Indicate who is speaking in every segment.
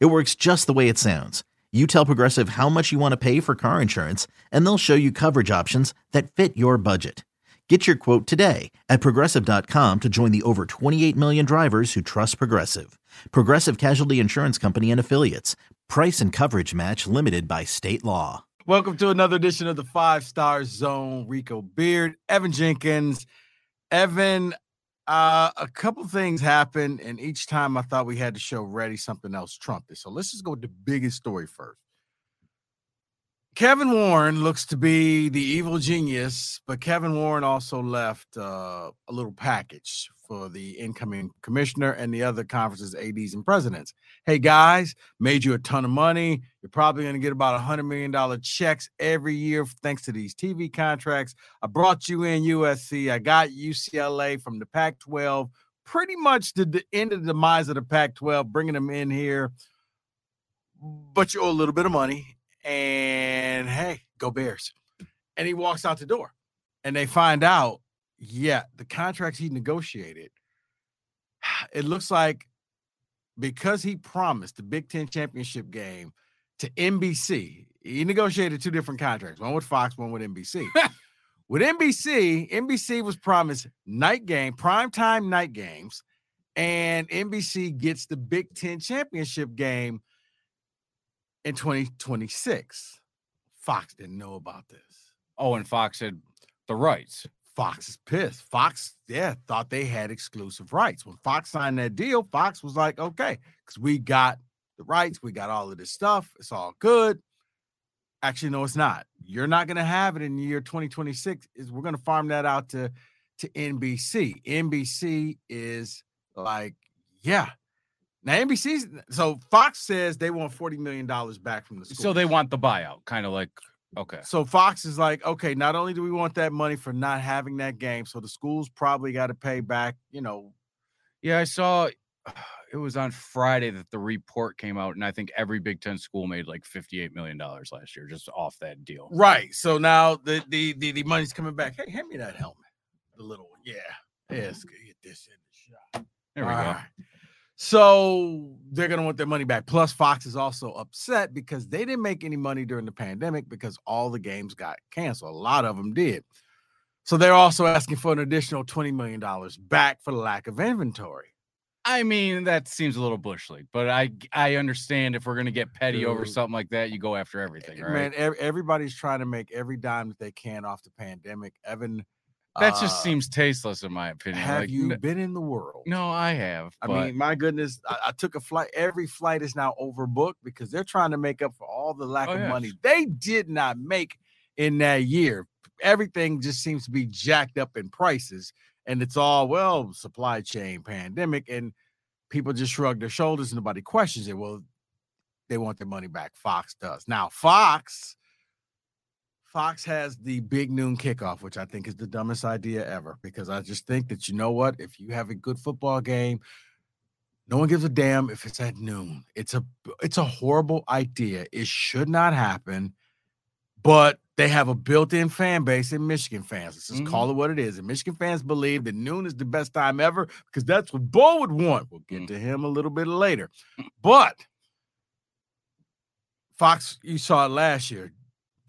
Speaker 1: It works just the way it sounds. You tell Progressive how much you want to pay for car insurance, and they'll show you coverage options that fit your budget. Get your quote today at progressive.com to join the over 28 million drivers who trust Progressive. Progressive Casualty Insurance Company and Affiliates. Price and coverage match limited by state law.
Speaker 2: Welcome to another edition of the Five Star Zone. Rico Beard, Evan Jenkins. Evan, uh, a couple things happened, and each time I thought we had to show ready, something else trumped it. So let's just go with the biggest story first. Kevin Warren looks to be the evil genius, but Kevin Warren also left uh, a little package for the incoming commissioner and the other conferences, ADs, and presidents. Hey guys, made you a ton of money. You're probably going to get about a hundred million dollar checks every year thanks to these TV contracts. I brought you in USC. I got UCLA from the Pac-12. Pretty much the, the end of the demise of the Pac-12, bringing them in here. But you owe a little bit of money, and hey, go Bears. And he walks out the door, and they find out yeah, the contracts he negotiated, it looks like because he promised the Big Ten championship game to NBC, he negotiated two different contracts, one with Fox, one with NBC. with NBC, NBC was promised night game, primetime night games, and NBC gets the Big Ten championship game in 2026. Fox didn't know about this.
Speaker 3: Oh, and Fox had the rights.
Speaker 2: Fox is pissed. Fox, yeah, thought they had exclusive rights. When Fox signed that deal, Fox was like, okay, because we got the rights, we got all of this stuff, it's all good. Actually, no, it's not. You're not going to have it in the year 2026. Is we're going to farm that out to to NBC. NBC is like, yeah. Now NBC's so Fox says they want forty million dollars back from the school.
Speaker 3: So they want the buyout, kind of like Okay.
Speaker 2: So Fox is like, okay, not only do we want that money for not having that game, so the schools probably got to pay back, you know.
Speaker 3: Yeah, I saw it was on Friday that the report came out, and I think every Big Ten school made like $58 million last year just off that deal.
Speaker 2: Right. So now the the the, the money's coming back. Hey, hand me that helmet. The little one. Yeah. Mm-hmm. Yes, get this in the shot.
Speaker 3: There we All go. Right.
Speaker 2: So they're going to want their money back. Plus, Fox is also upset because they didn't make any money during the pandemic because all the games got canceled. A lot of them did. So they're also asking for an additional $20 million back for the lack of inventory.
Speaker 3: I mean, that seems a little bush league, but I I understand if we're gonna get petty Dude. over something like that, you go after eh, everything, eh, right?
Speaker 2: Man, everybody's trying to make every dime that they can off the pandemic. Evan
Speaker 3: that just uh, seems tasteless, in my opinion.
Speaker 2: Have like, you been in the world?
Speaker 3: No, I have.
Speaker 2: I mean, my goodness, I, I, took a flight. Every flight is now overbooked because they're trying to make up for all the lack oh, of yes. money they did not make in that year. Everything just seems to be jacked up in prices, and it's all well, supply chain, pandemic, and people just shrug their shoulders and nobody questions it. Well, they want their money back. Fox does now. Fox Fox has the big noon kickoff, which I think is the dumbest idea ever because I just think that you know what? If you have a good football game, no one gives a damn if it's at noon. It's a it's a horrible idea. It should not happen. But they have a built-in fan base in Michigan fans. Let's just mm-hmm. call it what it is. And Michigan fans believe that noon is the best time ever because that's what Bo would want. We'll get mm-hmm. to him a little bit later. But Fox, you saw it last year.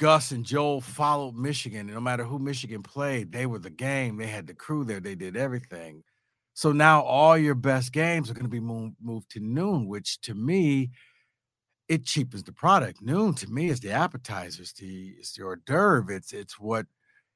Speaker 2: Gus and Joel followed Michigan. And no matter who Michigan played, they were the game. They had the crew there. They did everything. So now all your best games are going to be moved, moved to noon, which to me, it cheapens the product. Noon to me is the appetizers, the it's the hors d'oeuvre. It's it's what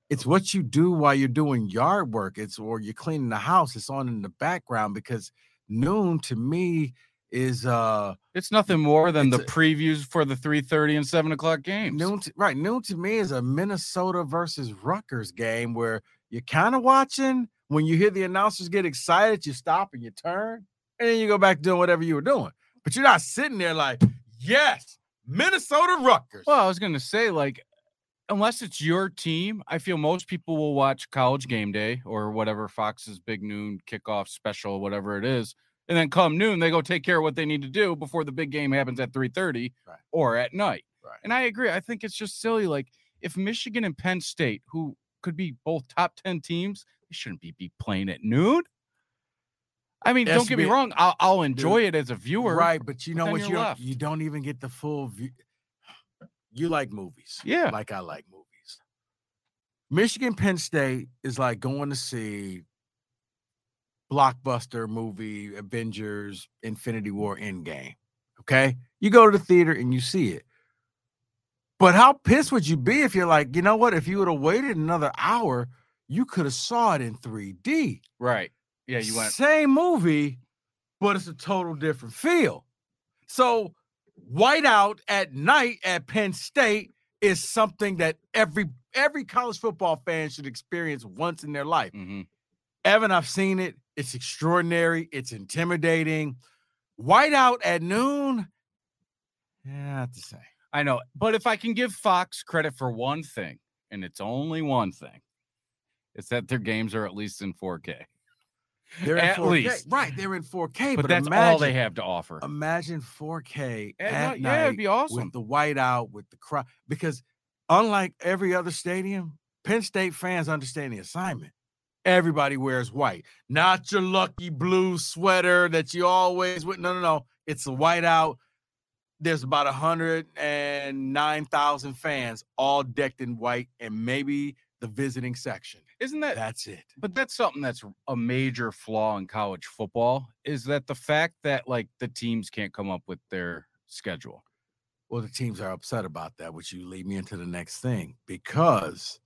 Speaker 2: it's what you do while you're doing yard work. It's or you're cleaning the house. It's on in the background because noon to me is uh
Speaker 3: it's nothing more than the a, previews for the 3:30 and 7 o'clock games.
Speaker 2: Noon to, right. Noon to me is a Minnesota versus Rutgers game where you're kind of watching when you hear the announcers get excited, you stop and you turn, and then you go back doing whatever you were doing. But you're not sitting there like, yes, Minnesota Rutgers.
Speaker 3: Well, I was gonna say, like, unless it's your team, I feel most people will watch College Game Day or whatever Fox's Big Noon kickoff special, whatever it is, and then come noon they go take care of what they need to do before the big game happens at three thirty
Speaker 2: Right.
Speaker 3: or at night.
Speaker 2: Right.
Speaker 3: And I agree. I think it's just silly. Like, if Michigan and Penn State, who could be both top ten teams, they shouldn't be, be playing at noon. I mean, don't get me wrong. I'll, I'll enjoy it as a viewer.
Speaker 2: Right, but you know what? don't, you don't even get the full view. You like movies,
Speaker 3: Yeah.
Speaker 2: like I like movies. Michigan Penn State is like going to see blockbuster movie Avengers Infinity War Endgame. Okay, you go to the theater and you see it. But how pissed would you be if you're like, you know what? If you would have waited another hour, you could have saw it in 3D.
Speaker 3: Right. Yeah. You went.
Speaker 2: same movie, but it's a total different feel. So, whiteout at night at Penn State is something that every every college football fan should experience once in their life.
Speaker 3: Mhm.
Speaker 2: Evan, I've seen it. It's extraordinary. It's intimidating. Whiteout at noon, yeah, to say.
Speaker 3: I know, but if I can give Fox credit for one thing, and it's only one thing, it's that their games are at least in 4K.
Speaker 2: They're
Speaker 3: At
Speaker 2: 4K.
Speaker 3: least.
Speaker 2: right? They're in 4K,
Speaker 3: But,
Speaker 2: but,
Speaker 3: that's
Speaker 2: imagine,
Speaker 3: all they have to offer.
Speaker 2: Imagine 4K
Speaker 3: Eh, no,
Speaker 2: at
Speaker 3: yeah, it'd be awesome.
Speaker 2: with the whiteout, with the crowd. Because unlike every other stadium, Penn State fans understand the assignment. Everybody wears white, not your lucky blue sweater that you always with. No, no, no. It's a whiteout. There's about 109,000 fans all decked in white, and maybe the visiting section.
Speaker 3: Isn't that?
Speaker 2: That's it.
Speaker 3: But that's something that's a major flaw in college football is that the fact that like the teams can't come up with their schedule.
Speaker 2: Well, the teams are upset about that, which you lead me into the next thing because